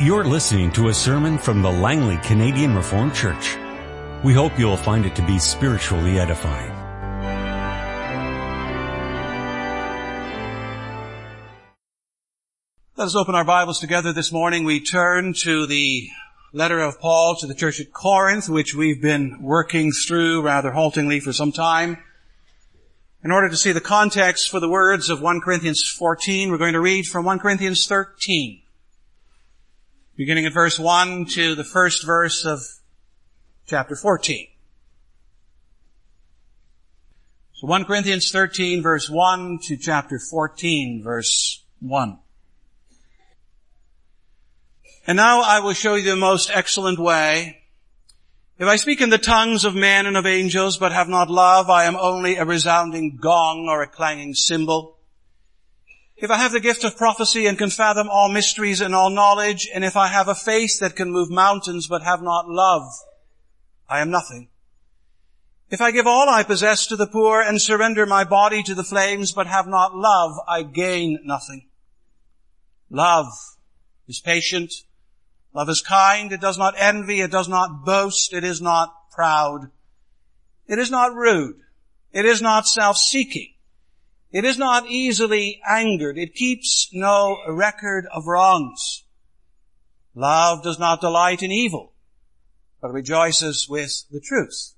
You're listening to a sermon from the Langley Canadian Reformed Church. We hope you'll find it to be spiritually edifying. Let us open our Bibles together this morning. We turn to the letter of Paul to the church at Corinth, which we've been working through rather haltingly for some time. In order to see the context for the words of 1 Corinthians 14, we're going to read from 1 Corinthians 13 beginning at verse 1 to the first verse of chapter 14. So 1 Corinthians 13 verse 1 to chapter 14 verse 1. And now I will show you the most excellent way. If I speak in the tongues of men and of angels, but have not love, I am only a resounding gong or a clanging cymbal. If I have the gift of prophecy and can fathom all mysteries and all knowledge, and if I have a faith that can move mountains but have not love, I am nothing. If I give all I possess to the poor and surrender my body to the flames but have not love, I gain nothing. Love is patient. Love is kind. It does not envy. It does not boast. It is not proud. It is not rude. It is not self-seeking. It is not easily angered. It keeps no record of wrongs. Love does not delight in evil, but rejoices with the truth.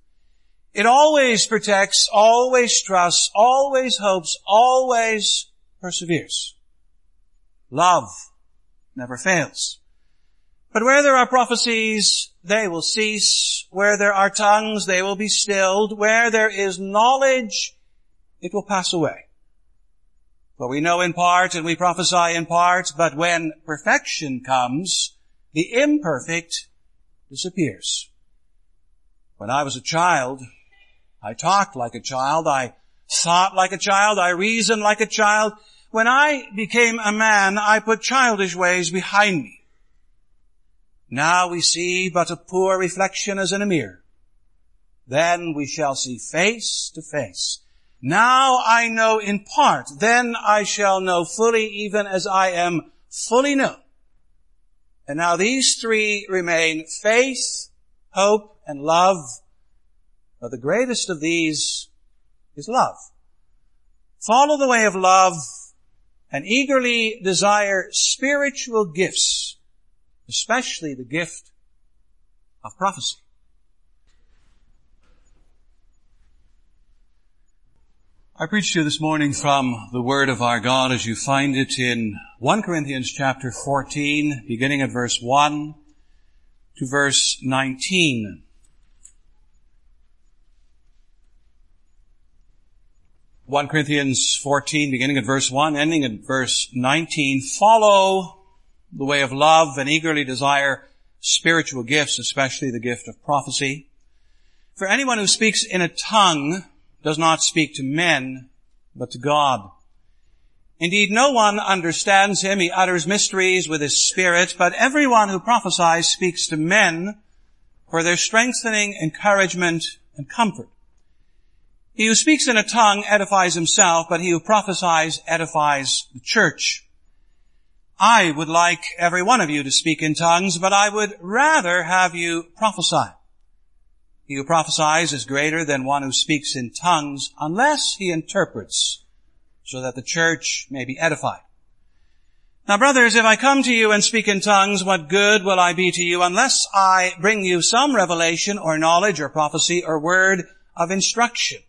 It always protects, always trusts, always hopes, always perseveres. Love never fails. But where there are prophecies, they will cease. Where there are tongues, they will be stilled. Where there is knowledge, it will pass away. For we know in part and we prophesy in part, but when perfection comes, the imperfect disappears. When I was a child, I talked like a child, I thought like a child, I reasoned like a child. When I became a man, I put childish ways behind me. Now we see but a poor reflection as in a mirror. Then we shall see face to face. Now I know in part, then I shall know fully even as I am fully known. And now these three remain faith, hope, and love. But the greatest of these is love. Follow the way of love and eagerly desire spiritual gifts, especially the gift of prophecy. I preach to you this morning from the Word of our God as you find it in 1 Corinthians chapter 14, beginning at verse 1 to verse 19. One Corinthians 14, beginning at verse 1, ending at verse 19, follow the way of love and eagerly desire spiritual gifts, especially the gift of prophecy. For anyone who speaks in a tongue does not speak to men, but to God. Indeed, no one understands him. He utters mysteries with his spirit, but everyone who prophesies speaks to men for their strengthening, encouragement, and comfort. He who speaks in a tongue edifies himself, but he who prophesies edifies the church. I would like every one of you to speak in tongues, but I would rather have you prophesy. He who prophesies is greater than one who speaks in tongues unless he interprets so that the church may be edified. Now brothers, if I come to you and speak in tongues, what good will I be to you unless I bring you some revelation or knowledge or prophecy or word of instruction?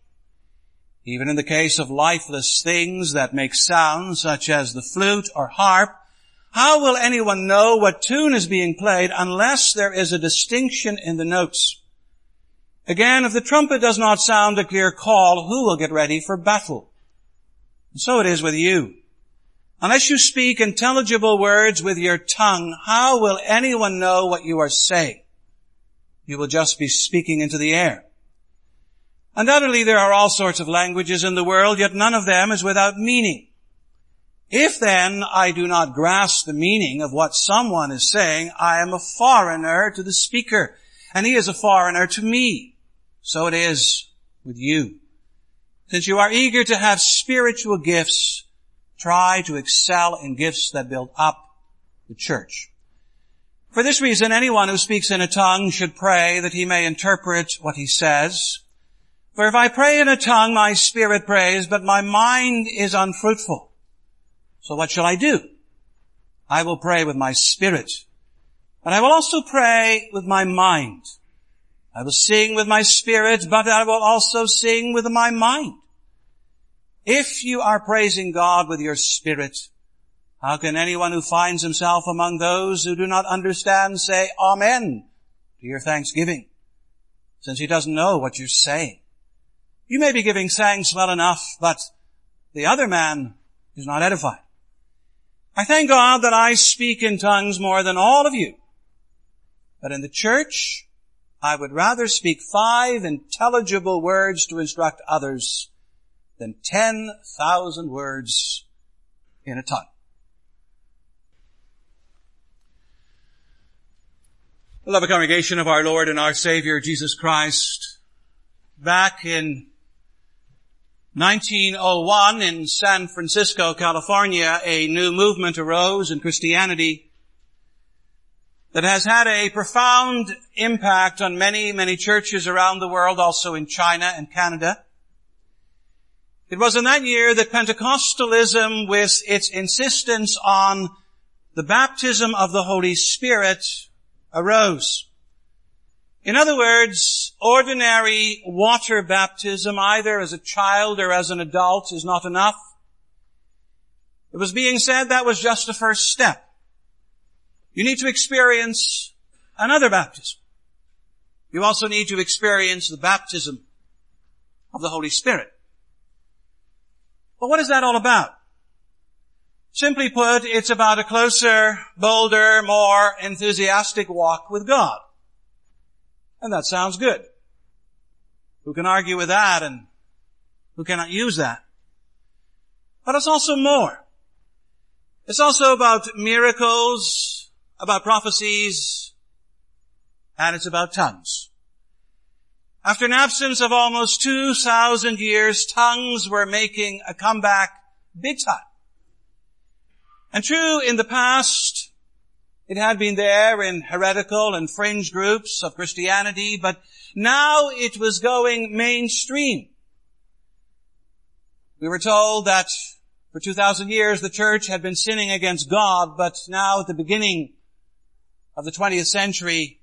Even in the case of lifeless things that make sound, such as the flute or harp, how will anyone know what tune is being played unless there is a distinction in the notes? Again, if the trumpet does not sound a clear call, who will get ready for battle? And so it is with you. Unless you speak intelligible words with your tongue, how will anyone know what you are saying? You will just be speaking into the air. Undoubtedly there are all sorts of languages in the world, yet none of them is without meaning. If then I do not grasp the meaning of what someone is saying, I am a foreigner to the speaker, and he is a foreigner to me. So it is with you. Since you are eager to have spiritual gifts, try to excel in gifts that build up the church. For this reason, anyone who speaks in a tongue should pray that he may interpret what he says. For if I pray in a tongue, my spirit prays, but my mind is unfruitful. So what shall I do? I will pray with my spirit, but I will also pray with my mind. I will sing with my spirit, but I will also sing with my mind. If you are praising God with your spirit, how can anyone who finds himself among those who do not understand say Amen to your thanksgiving, since he doesn't know what you're saying? You may be giving thanks well enough, but the other man is not edified. I thank God that I speak in tongues more than all of you. But in the church, I would rather speak five intelligible words to instruct others than 10,000 words in a tongue. Beloved congregation of our Lord and our Savior Jesus Christ, back in 1901 in San Francisco, California, a new movement arose in Christianity that has had a profound impact on many, many churches around the world, also in China and Canada. It was in that year that Pentecostalism, with its insistence on the baptism of the Holy Spirit, arose. In other words, ordinary water baptism, either as a child or as an adult, is not enough. It was being said that was just the first step. You need to experience another baptism. You also need to experience the baptism of the Holy Spirit. But what is that all about? Simply put, it's about a closer, bolder, more enthusiastic walk with God. And that sounds good. Who can argue with that and who cannot use that? But it's also more. It's also about miracles, about prophecies, and it's about tongues. After an absence of almost 2,000 years, tongues were making a comeback big time. And true, in the past, it had been there in heretical and fringe groups of Christianity, but now it was going mainstream. We were told that for 2,000 years the church had been sinning against God, but now at the beginning of the 20th century,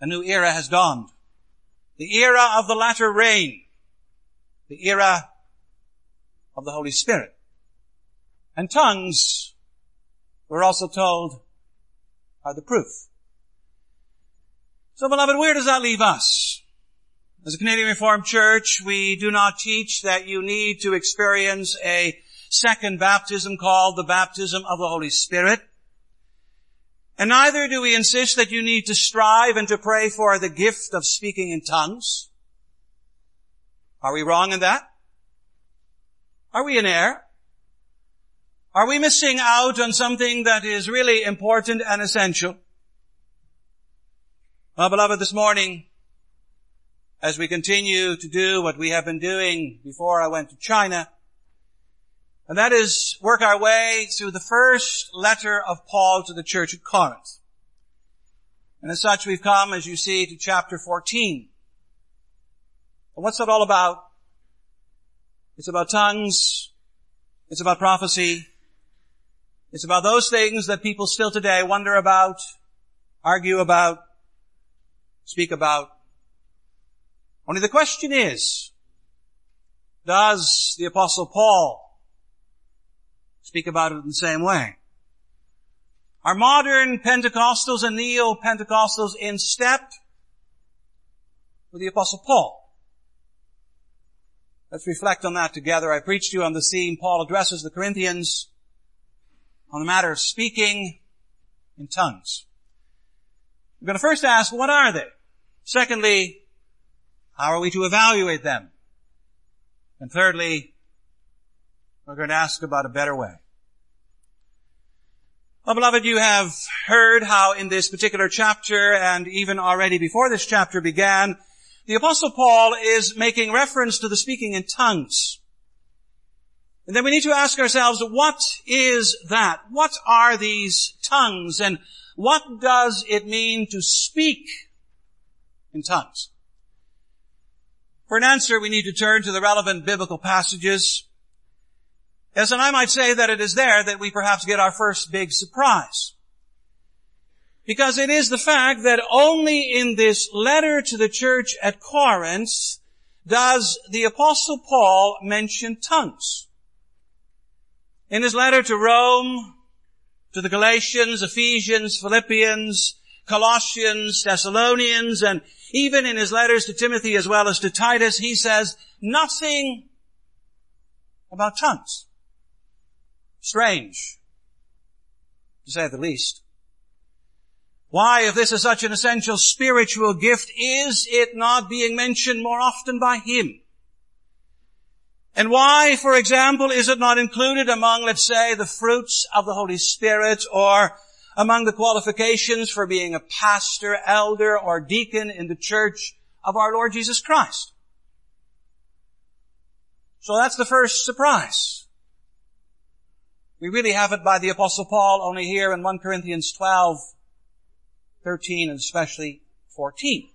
a new era has dawned. The era of the latter rain. The era of the Holy Spirit. And tongues, we're also told, are the proof. So beloved, where does that leave us? As a Canadian Reformed Church, we do not teach that you need to experience a second baptism called the baptism of the Holy Spirit. And neither do we insist that you need to strive and to pray for the gift of speaking in tongues. Are we wrong in that? Are we in error? Are we missing out on something that is really important and essential? Well, beloved, this morning, as we continue to do what we have been doing before I went to China, and that is work our way through the first letter of Paul to the church at Corinth. And as such, we've come, as you see, to chapter 14. And what's that all about? It's about tongues. It's about prophecy. It's about those things that people still today wonder about, argue about, speak about. Only the question is, does the apostle Paul speak about it in the same way? Are modern Pentecostals and Neo-Pentecostals in step with the apostle Paul? Let's reflect on that together. I preached to you on the theme Paul addresses the Corinthians on the matter of speaking in tongues. We're going to first ask, what are they? Secondly, how are we to evaluate them? And thirdly, we're going to ask about a better way. Well, beloved, you have heard how in this particular chapter and even already before this chapter began, the apostle Paul is making reference to the speaking in tongues. And then we need to ask ourselves, what is that? What are these tongues? And what does it mean to speak in tongues? For an answer, we need to turn to the relevant biblical passages. And I might say that it is there that we perhaps get our first big surprise. Because it is the fact that only in this letter to the church at Corinth does the apostle Paul mention tongues. In his letter to Rome, to the Galatians, Ephesians, Philippians, Colossians, Thessalonians, and even in his letters to Timothy as well as to Titus, he says nothing about tongues. Strange, to say the least. Why, if this is such an essential spiritual gift, is it not being mentioned more often by him? And why, for example, is it not included among, let's say, the fruits of the Holy Spirit or among the qualifications for being a pastor, elder, or deacon in the church of our Lord Jesus Christ? So that's the first surprise. We really have it by the apostle Paul only here in 1 Corinthians 12, 13 and especially 14.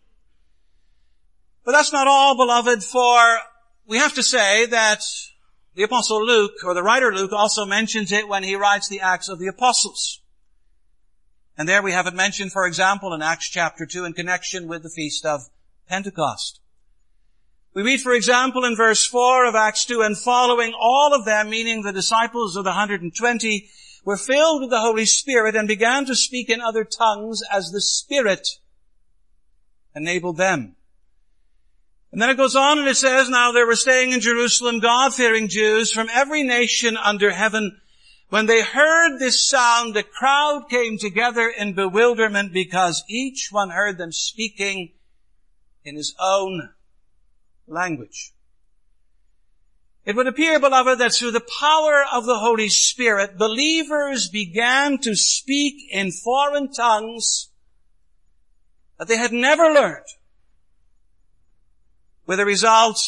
But that's not all, beloved, for we have to say that the apostle Luke, or the writer Luke, also mentions it when he writes the Acts of the Apostles. And there we have it mentioned, for example, in Acts chapter 2 in connection with the feast of Pentecost. We read, for example, in verse 4 of Acts 2, and following all of them, meaning the disciples of the 120, were filled with the Holy Spirit and began to speak in other tongues as the Spirit enabled them. And then it goes on and it says, now there were staying in Jerusalem God-fearing Jews from every nation under heaven. When they heard this sound, the crowd came together in bewilderment because each one heard them speaking in his own language. It would appear, beloved, that through the power of the Holy Spirit, believers began to speak in foreign tongues that they had never learned. With the result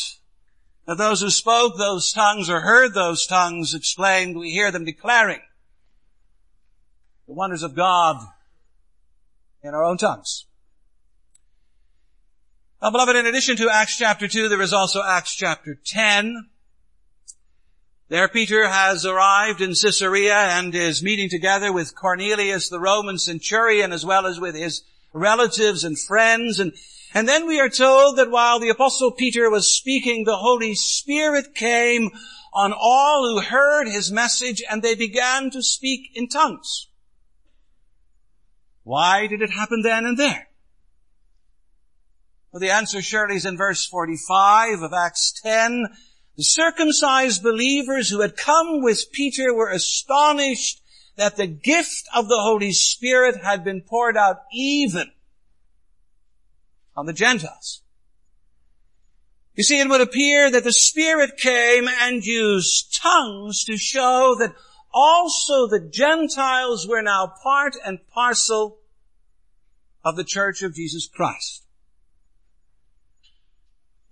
that those who spoke those tongues or heard those tongues exclaimed, we hear them declaring the wonders of God in our own tongues. Now, beloved, in addition to Acts chapter 2, there is also Acts chapter 10. There Peter has arrived in Caesarea and is meeting together with Cornelius, the Roman centurion, as well as with his relatives and friends. And, and then we are told that while the apostle Peter was speaking, the Holy Spirit came on all who heard his message and they began to speak in tongues. Why did it happen then and there? Well, the answer surely is in verse 45 of Acts 10. The circumcised believers who had come with Peter were astonished that the gift of the Holy Spirit had been poured out even on the Gentiles. You see, it would appear that the Spirit came and used tongues to show that also the Gentiles were now part and parcel of the church of Jesus Christ.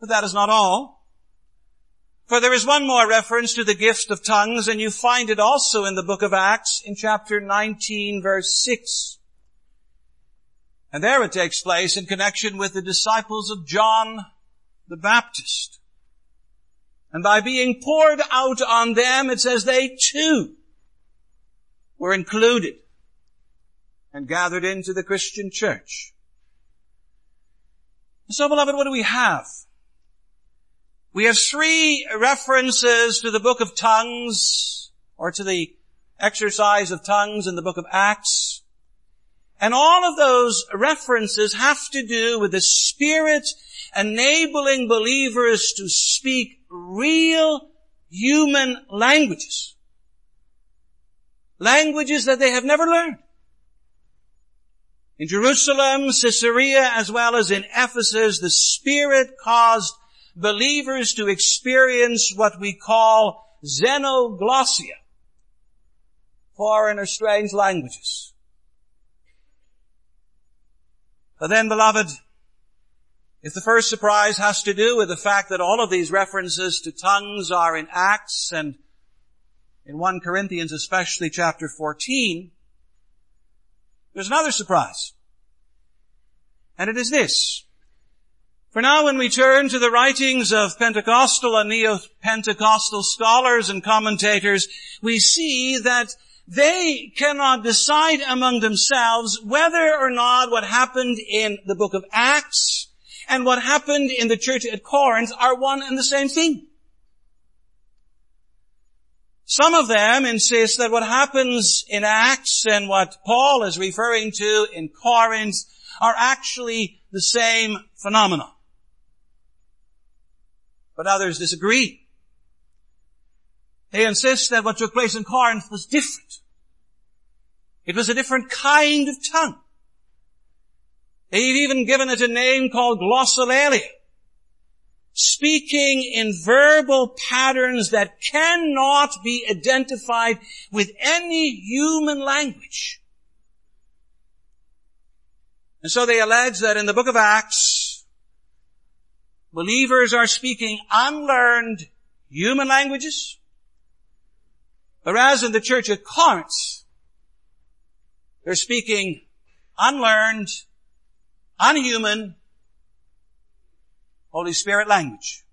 But that is not all. For there is one more reference to the gift of tongues, and you find it also in the book of Acts in chapter 19 verse 6. And there it takes place in connection with the disciples of John the Baptist. And by being poured out on them, it says they too were included and gathered into the Christian church. So beloved, what do we have? We have three references to the book of tongues or to the exercise of tongues in the book of Acts. And all of those references have to do with the Spirit enabling believers to speak real human languages. Languages that they have never learned. In Jerusalem, Caesarea, as well as in Ephesus, the Spirit caused believers to experience what we call xenoglossia, foreign or strange languages. But then, beloved, if the first surprise has to do with the fact that all of these references to tongues are in Acts and in 1 Corinthians, especially chapter 14, There's another surprise. And it is this. For now when we turn to the writings of Pentecostal and Neo-Pentecostal scholars and commentators, we see that they cannot decide among themselves whether or not what happened in the book of Acts and what happened in the church at Corinth are one and the same thing. Some of them insist that what happens in Acts and what Paul is referring to in Corinth are actually the same phenomena. But others disagree. They insist that what took place in Corinth was different. It was a different kind of tongue. They've even given it a name called glossolalia. Speaking in verbal patterns that cannot be identified with any human language. And so they allege that in the book of Acts, believers are speaking unlearned human languages, Whereas in the church at Corinth, they're speaking unlearned, unhuman, Holy Spirit language.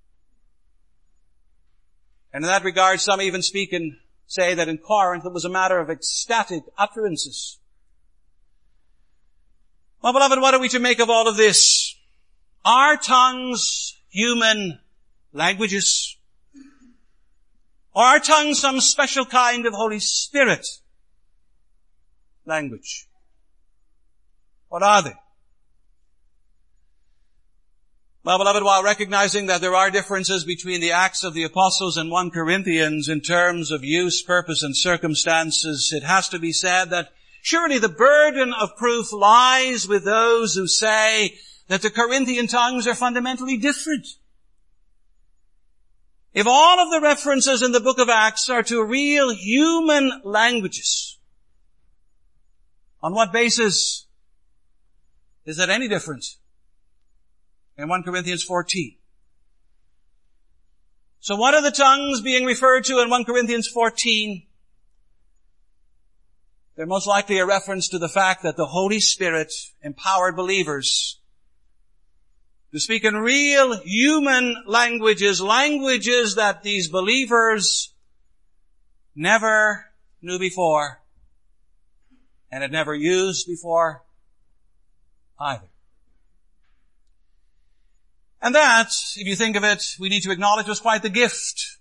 And in that regard, some even speak and say that in Corinth it was a matter of ecstatic utterances. Well, beloved, what are we to make of all of this? Are tongues human languages? Or are tongues some special kind of Holy Spirit language? What are they? Well, beloved, while recognizing that there are differences between the Acts of the Apostles and 1 Corinthians in terms of use, purpose, and circumstances, it has to be said that surely the burden of proof lies with those who say that the Corinthian tongues are fundamentally different. If all of the references in the book of Acts are to real human languages, on what basis is that any different in 1 Corinthians 14? So what are the tongues being referred to in 1 Corinthians 14? They're most likely a reference to the fact that the Holy Spirit empowered believers to speak in real human languages, languages that these believers never knew before and had never used before either. And that, if you think of it, we need to acknowledge was quite the gift.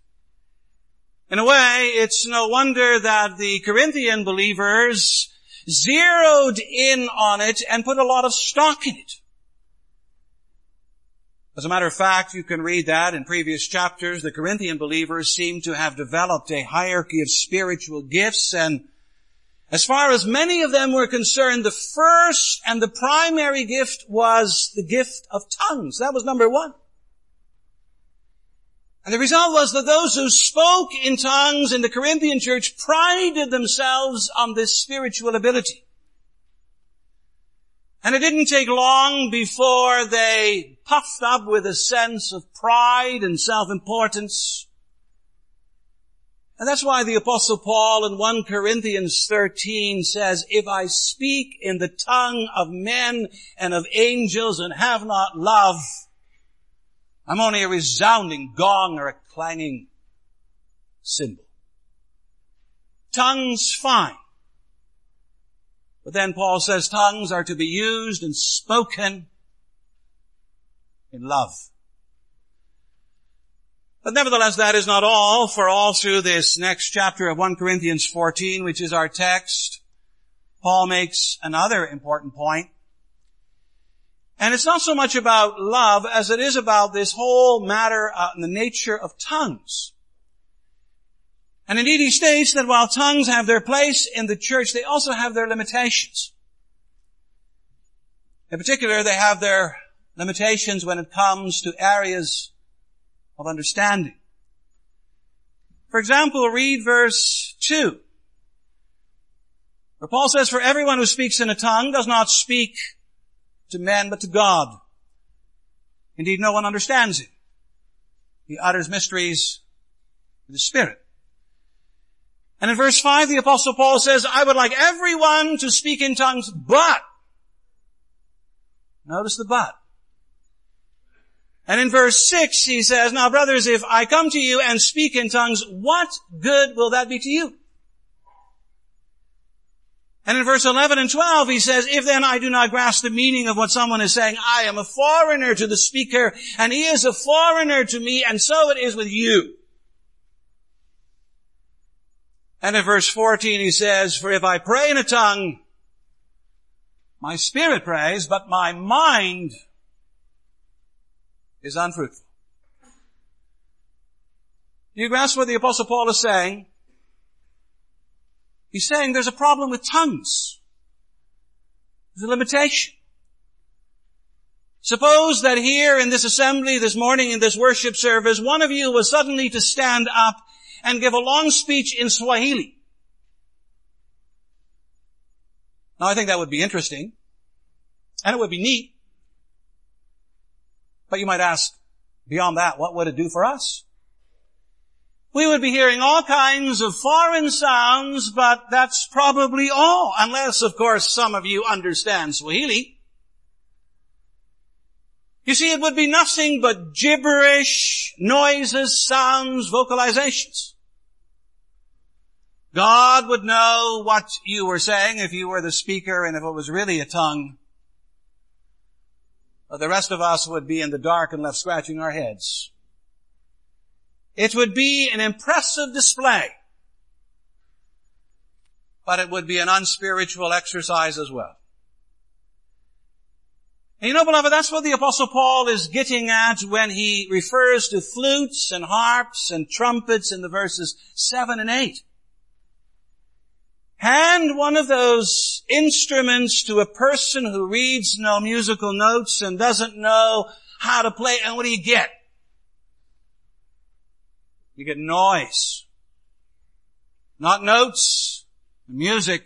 In a way, it's no wonder that the Corinthian believers zeroed in on it and put a lot of stock in it. As a matter of fact, you can read that in previous chapters. The Corinthian believers seem to have developed a hierarchy of spiritual gifts and as far as many of them were concerned, the first and the primary gift was the gift of tongues. That was number one. And the result was that those who spoke in tongues in the Corinthian church prided themselves on this spiritual ability. And it didn't take long before they puffed up with a sense of pride and self-importance. And that's why the apostle Paul in 1 Corinthians 13 says, if I speak in the tongue of men and of angels and have not love, I'm only a resounding gong or a clanging cymbal. Tongues fine. But then Paul says tongues are to be used and spoken in love. But nevertheless, that is not all, for all through this next chapter of 1 Corinthians 14, which is our text, Paul makes another important point. And it's not so much about love as it is about this whole matter of the nature of tongues. And indeed he states that while tongues have their place in the church, they also have their limitations. In particular, they have their limitations when it comes to areas of understanding. For example, read verse 2. Where Paul says, for everyone who speaks in a tongue does not speak to men but to God. Indeed, no one understands him. He utters mysteries with the Spirit. And in verse 5, the apostle Paul says, I would like everyone to speak in tongues, but, notice the but. And in verse 6, he says, Now brothers, if I come to you and speak in tongues, what good will that be to you? And in verse 11 and 12, he says, If then I do not grasp the meaning of what someone is saying, I am a foreigner to the speaker, and he is a foreigner to me, and so it is with you. And in verse 14 he says, For if I pray in a tongue, my spirit prays, but my mind is unfruitful. Do you grasp what the apostle Paul is saying? He's saying there's a problem with tongues. There's a limitation. Suppose that here in this assembly this morning in this worship service, one of you was suddenly to stand up and give a long speech in Swahili. Now I think that would be interesting. And it would be neat. But you might ask, beyond that, what would it do for us? We would be hearing all kinds of foreign sounds, but that's probably all, unless, of course, some of you understand Swahili. You see, it would be nothing but gibberish, noises, sounds, vocalizations. God would know what you were saying if you were the speaker and if it was really a tongue. The rest of us would be in the dark and left scratching our heads. It would be an impressive display, but it would be an unspiritual exercise as well. And you know, beloved, that's what the apostle Paul is getting at when he refers to flutes and harps and trumpets in the verses 7 and 8. Hand one of those instruments to a person who reads no musical notes and doesn't know how to play, and what do you get? You get noise. Not notes, music,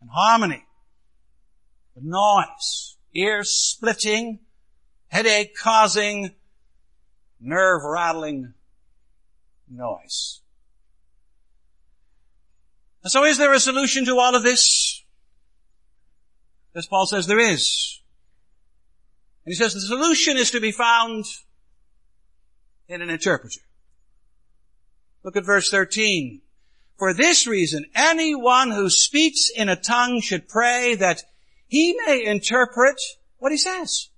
and harmony. But noise. Ear splitting, headache causing, nerve rattling noise. And so is there a solution to all of this? As Paul says there is. And he says the solution is to be found in an interpreter. Look at verse 13. For this reason, anyone who speaks in a tongue should pray that he may interpret what he says.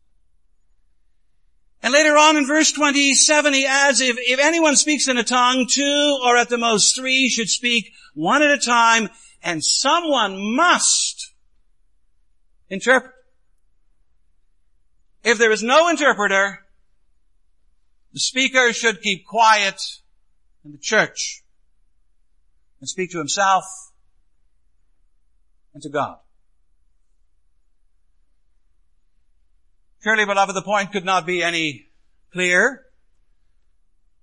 And later on in verse 27 he adds, if, if anyone speaks in a tongue, two or at the most three should speak one at a time, and someone must interpret. If there is no interpreter, the speaker should keep quiet in the church and speak to himself and to God. Surely, beloved, the point could not be any clearer.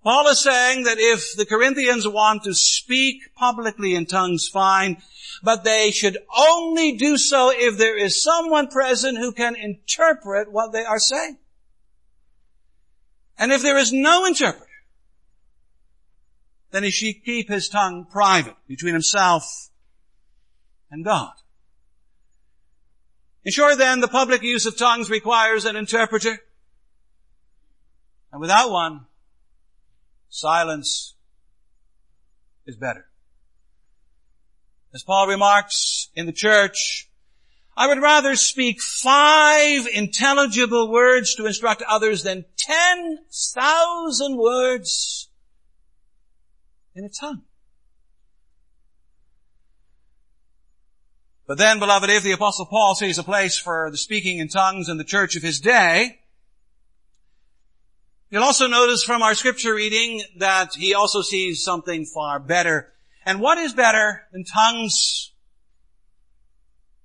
Paul is saying that if the Corinthians want to speak publicly in tongues, fine, but they should only do so if there is someone present who can interpret what they are saying. And if there is no interpreter, then he should keep his tongue private between himself and God. In short then, the public use of tongues requires an interpreter. And without one, silence is better. As Paul remarks in the church, I would rather speak five intelligible words to instruct others than ten thousand words in a tongue. But then, beloved, if the apostle Paul sees a place for the speaking in tongues in the church of his day, you'll also notice from our scripture reading that he also sees something far better. And what is better than tongues?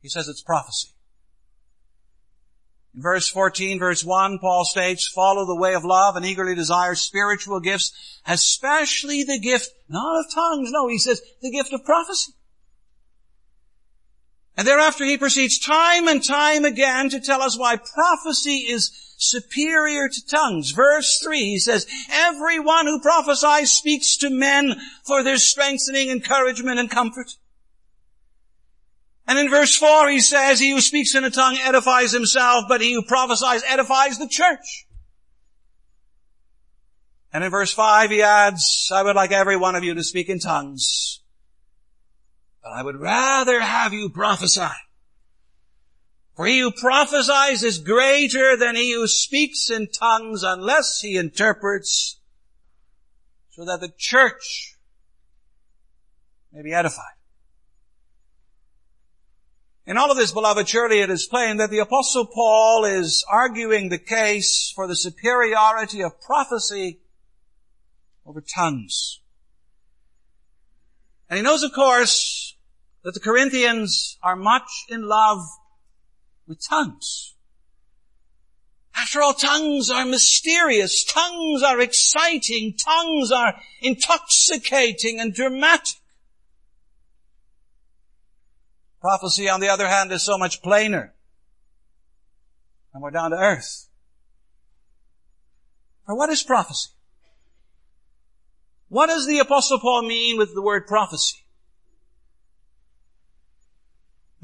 He says it's prophecy. In verse 14, verse 1, Paul states, follow the way of love and eagerly desire spiritual gifts, especially the gift, not of tongues, no, he says, the gift of prophecy. And thereafter he proceeds time and time again to tell us why prophecy is superior to tongues. Verse 3, he says, Everyone who prophesies speaks to men for their strengthening, encouragement, and comfort. And in verse 4 he says, He who speaks in a tongue edifies himself, but he who prophesies edifies the church. And in verse 5 he adds, I would like every one of you to speak in tongues, but I would rather have you prophesy. For he who prophesies is greater than he who speaks in tongues unless he interprets so that the church may be edified. In all of this, beloved, surely it is plain that the apostle Paul is arguing the case for the superiority of prophecy over tongues. And he knows, of course, that the Corinthians are much in love with tongues. After all, tongues are mysterious. Tongues are exciting. Tongues are intoxicating and dramatic. Prophecy, on the other hand, is so much plainer and more down to earth. For what is prophecy? What does the apostle Paul mean with the word prophecy?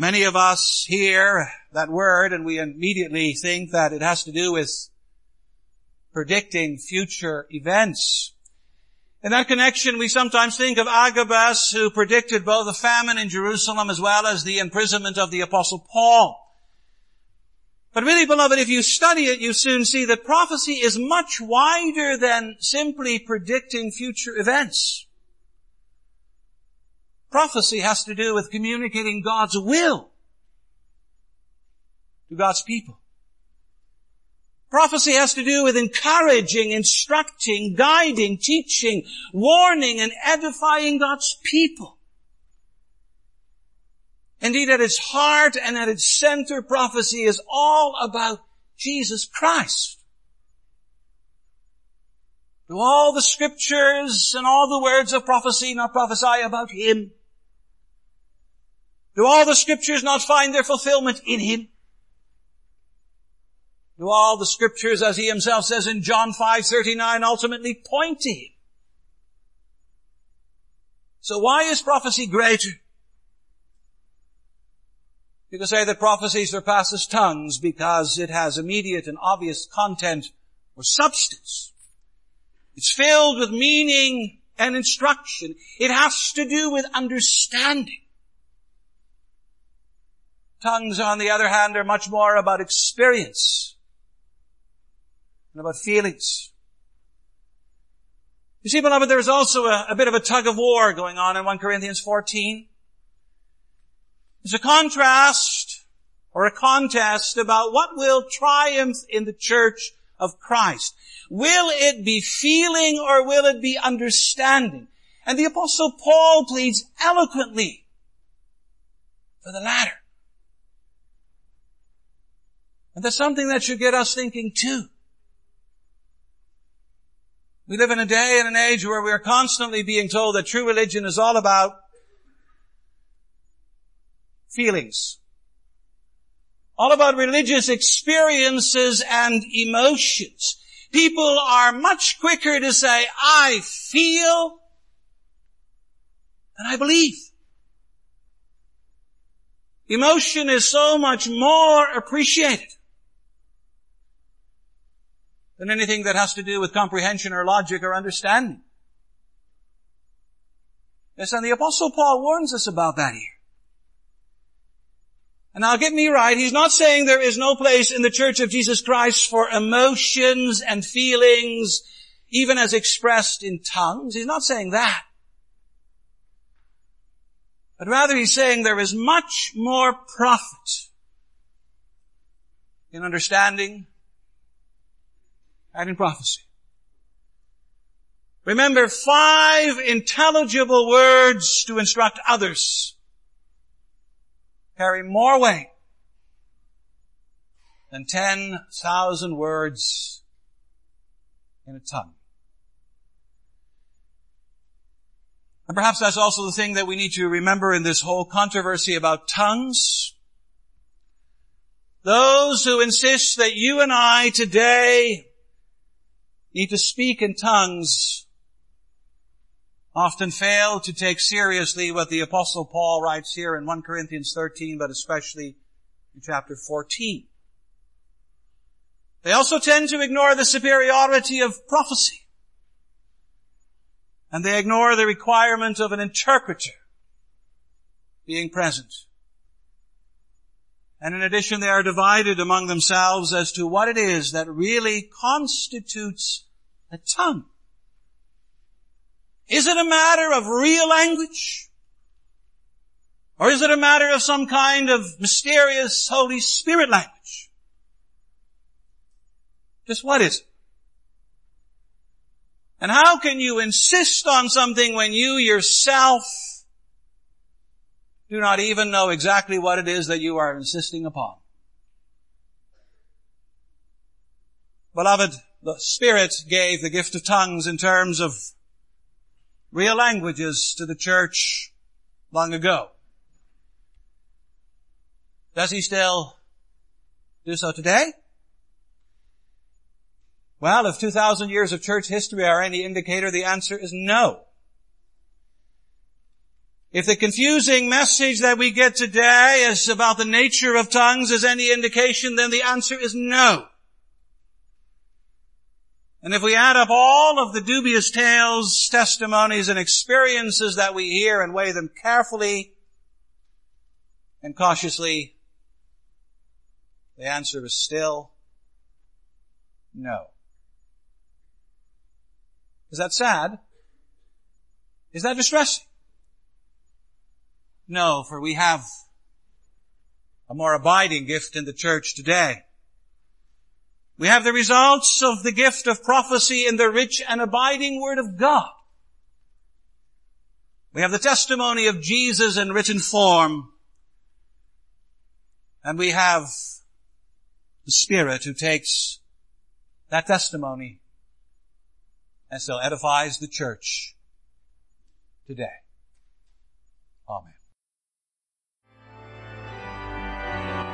Many of us hear that word and we immediately think that it has to do with predicting future events. In that connection, we sometimes think of Agabus, who predicted both a famine in Jerusalem as well as the imprisonment of the apostle Paul. But really, beloved, if you study it, you soon see that prophecy is much wider than simply predicting future events. Prophecy has to do with communicating God's will to God's people. Prophecy has to do with encouraging, instructing, guiding, teaching, warning, and edifying God's people. Indeed, at its heart and at its center, prophecy is all about Jesus Christ. Do all the scriptures and all the words of prophecy not prophesy about Him? Do all the scriptures not find their fulfillment in Him? Do all the scriptures, as he himself says in John 5:39, ultimately point to him? So why is prophecy greater? You can say that prophecy surpasses tongues because it has immediate and obvious content or substance. It's filled with meaning and instruction. It has to do with understanding. Tongues, on the other hand, are much more about experience and about feelings. You see, beloved, there's also a, a, bit of a tug of war going on in 1 Corinthians 14. There's a contrast or a contest about what will triumph in the church of Christ. Will it be feeling or will it be understanding? And the apostle Paul pleads eloquently for the latter. And that's something that should get us thinking too. We live in a day and an age where we are constantly being told that true religion is all about feelings. All about religious experiences and emotions. People are much quicker to say, I feel than I believe. Emotion is so much more appreciated than anything that has to do with comprehension or logic or understanding. Yes, and the apostle Paul warns us about that here. And now get me right, he's not saying there is no place in the church of Jesus Christ for emotions and feelings, even as expressed in tongues. He's not saying that. But rather he's saying there is much more profit in understanding and in prophecy. Remember, five intelligible words to instruct others carry more weight than 10,000 words in a tongue. And perhaps that's also the thing that we need to remember in this whole controversy about tongues. Those who insist that you and I today need to speak in tongues often fail to take seriously what the apostle Paul writes here in 1 Corinthians 13, but especially in chapter 14. They also tend to ignore the superiority of prophecy. And they ignore the requirement of an interpreter being present. And in addition, they are divided among themselves as to what it is that really constitutes a tongue. Is it a matter of real language? Or is it a matter of some kind of mysterious Holy Spirit language? Just what is it? And how can you insist on something when you yourself do not even know exactly what it is that you are insisting upon? Beloved, the Spirit gave the gift of tongues in terms of real languages to the church long ago. Does he still do so today? Well, if 2,000 years of church history are any indicator, the answer is no. If the confusing message that we get today is about the nature of tongues is any indication, then the answer is no. And if we add up all of the dubious tales, testimonies, and experiences that we hear and weigh them carefully and cautiously, the answer is still no. Is that sad? Is that distressing? No, for we have a more abiding gift in the church today. We have the results of the gift of prophecy in the rich and abiding Word of God. We have the testimony of Jesus in written form. And we have the Spirit who takes that testimony and so edifies the church today.